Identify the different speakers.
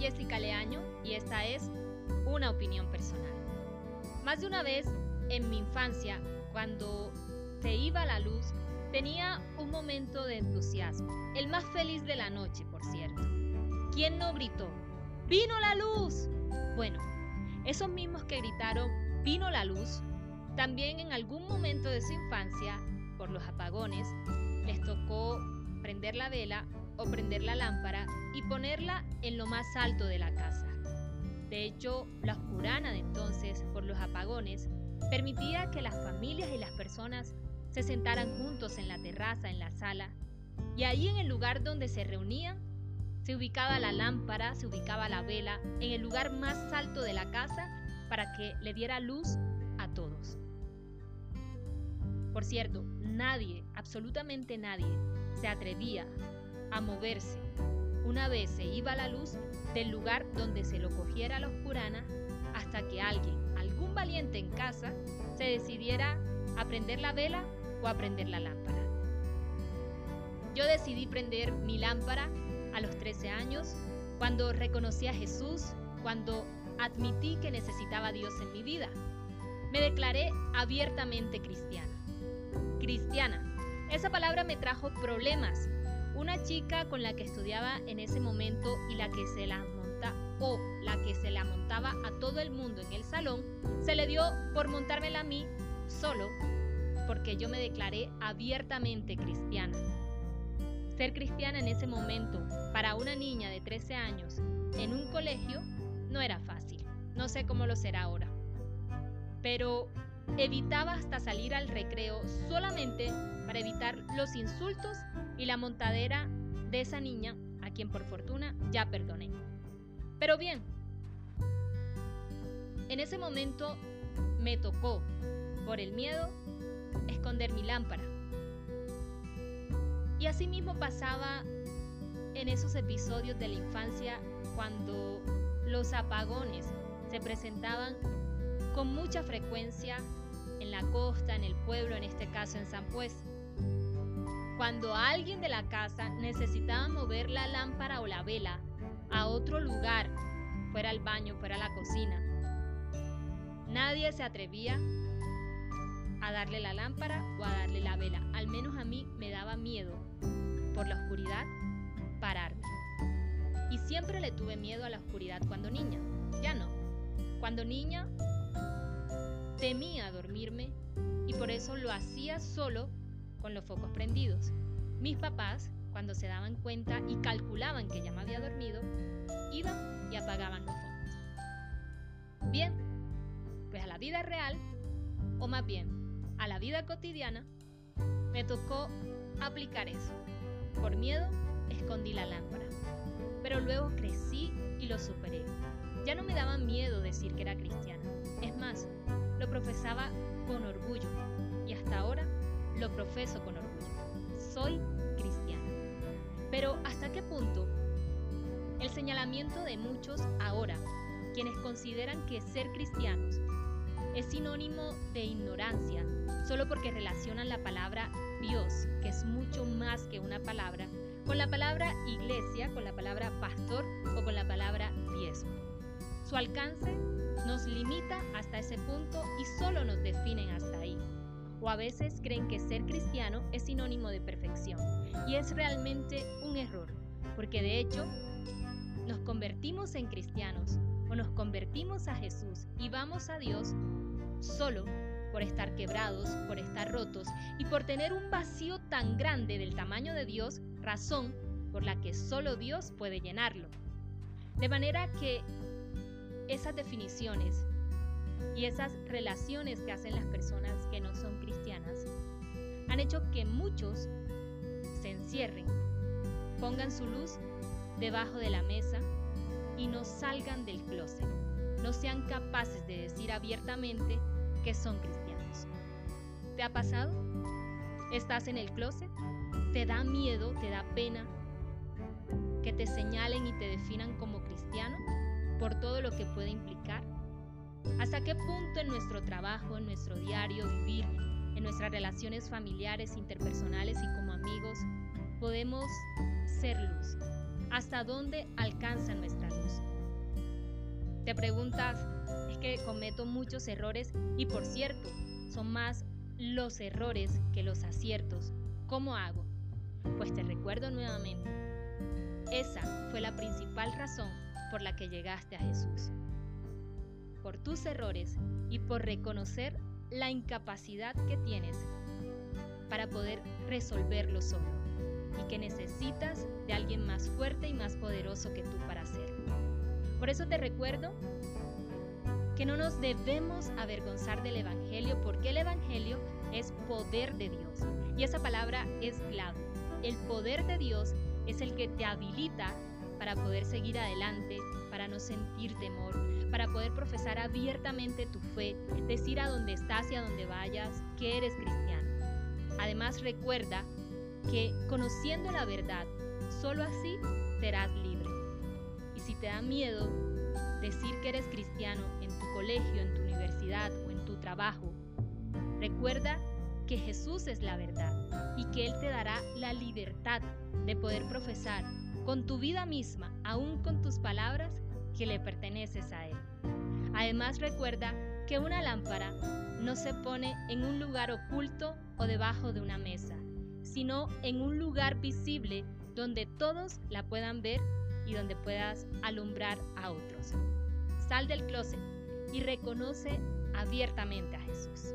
Speaker 1: Jessica Leaño y esta es una opinión personal. Más de una vez en mi infancia, cuando se iba la luz, tenía un momento de entusiasmo, el más feliz de la noche, por cierto. ¿Quién no gritó? ¡Vino la luz! Bueno, esos mismos que gritaron ¡Vino la luz! También en algún momento de su infancia, por los apagones, les tocó prender la vela o prender la lámpara en lo más alto de la casa. De hecho, la oscurana de entonces, por los apagones, permitía que las familias y las personas se sentaran juntos en la terraza, en la sala, y allí en el lugar donde se reunían, se ubicaba la lámpara, se ubicaba la vela, en el lugar más alto de la casa para que le diera luz a todos. Por cierto, nadie, absolutamente nadie, se atrevía a moverse una vez se iba la luz del lugar donde se lo cogiera la oscurana hasta que alguien, algún valiente en casa, se decidiera a prender la vela o a prender la lámpara. Yo decidí prender mi lámpara a los 13 años, cuando reconocí a Jesús, cuando admití que necesitaba a Dios en mi vida. Me declaré abiertamente cristiana. Cristiana. Esa palabra me trajo problemas una chica con la que estudiaba en ese momento y la que se la monta o la que se la montaba a todo el mundo en el salón, se le dio por montármela a mí solo porque yo me declaré abiertamente cristiana. Ser cristiana en ese momento para una niña de 13 años en un colegio no era fácil. No sé cómo lo será ahora. Pero evitaba hasta salir al recreo solamente para evitar los insultos y la montadera de esa niña, a quien por fortuna ya perdoné. Pero bien, en ese momento me tocó, por el miedo, esconder mi lámpara. Y así mismo pasaba en esos episodios de la infancia cuando los apagones se presentaban con mucha frecuencia en la costa, en el pueblo, en este caso en San Pues. Cuando alguien de la casa necesitaba mover la lámpara o la vela a otro lugar, fuera el baño, fuera la cocina, nadie se atrevía a darle la lámpara o a darle la vela. Al menos a mí me daba miedo, por la oscuridad, pararme. Y siempre le tuve miedo a la oscuridad cuando niña. Ya no. Cuando niña temía dormirme y por eso lo hacía solo con los focos prendidos. Mis papás, cuando se daban cuenta y calculaban que ya me había dormido, iban y apagaban los focos. Bien, pues a la vida real, o más bien a la vida cotidiana, me tocó aplicar eso. Por miedo, escondí la lámpara. Pero luego crecí y lo superé. Ya no me daba miedo decir que era cristiana. Es más, lo profesaba con orgullo y hasta ahora profeso con orgullo. Soy cristiana. Pero ¿hasta qué punto? El señalamiento de muchos ahora, quienes consideran que ser cristianos es sinónimo de ignorancia, solo porque relacionan la palabra Dios, que es mucho más que una palabra, con la palabra iglesia, con la palabra pastor o con la palabra diezmo. Su alcance nos limita hasta ese punto o a veces creen que ser cristiano es sinónimo de perfección. Y es realmente un error, porque de hecho nos convertimos en cristianos o nos convertimos a Jesús y vamos a Dios solo por estar quebrados, por estar rotos y por tener un vacío tan grande del tamaño de Dios, razón por la que solo Dios puede llenarlo. De manera que esas definiciones y esas relaciones que hacen las personas que no son cristianas han hecho que muchos se encierren, pongan su luz debajo de la mesa y no salgan del closet, no sean capaces de decir abiertamente que son cristianos. ¿Te ha pasado? ¿Estás en el closet? ¿Te da miedo, te da pena que te señalen y te definan como cristiano por todo lo que puede implicar? ¿Hasta qué punto en nuestro trabajo, en nuestro diario vivir, en nuestras relaciones familiares, interpersonales y como amigos, podemos ser luz? ¿Hasta dónde alcanza nuestra luz? Te preguntas, es que cometo muchos errores y por cierto, son más los errores que los aciertos. ¿Cómo hago? Pues te recuerdo nuevamente, esa fue la principal razón por la que llegaste a Jesús. Por tus errores y por reconocer la incapacidad que tienes para poder resolverlo solo y que necesitas de alguien más fuerte y más poderoso que tú para hacerlo. Por eso te recuerdo que no nos debemos avergonzar del Evangelio porque el Evangelio es poder de Dios y esa palabra es clave. El poder de Dios es el que te habilita para poder seguir adelante, para no sentir temor, para poder profesar abiertamente tu fe, decir a dónde estás y a dónde vayas que eres cristiano. Además recuerda que conociendo la verdad, solo así serás libre. Y si te da miedo decir que eres cristiano en tu colegio, en tu universidad o en tu trabajo, recuerda que Jesús es la verdad y que Él te dará la libertad de poder profesar con tu vida misma, aún con tus palabras, que le perteneces a Él. Además recuerda que una lámpara no se pone en un lugar oculto o debajo de una mesa, sino en un lugar visible donde todos la puedan ver y donde puedas alumbrar a otros. Sal del closet y reconoce abiertamente a Jesús.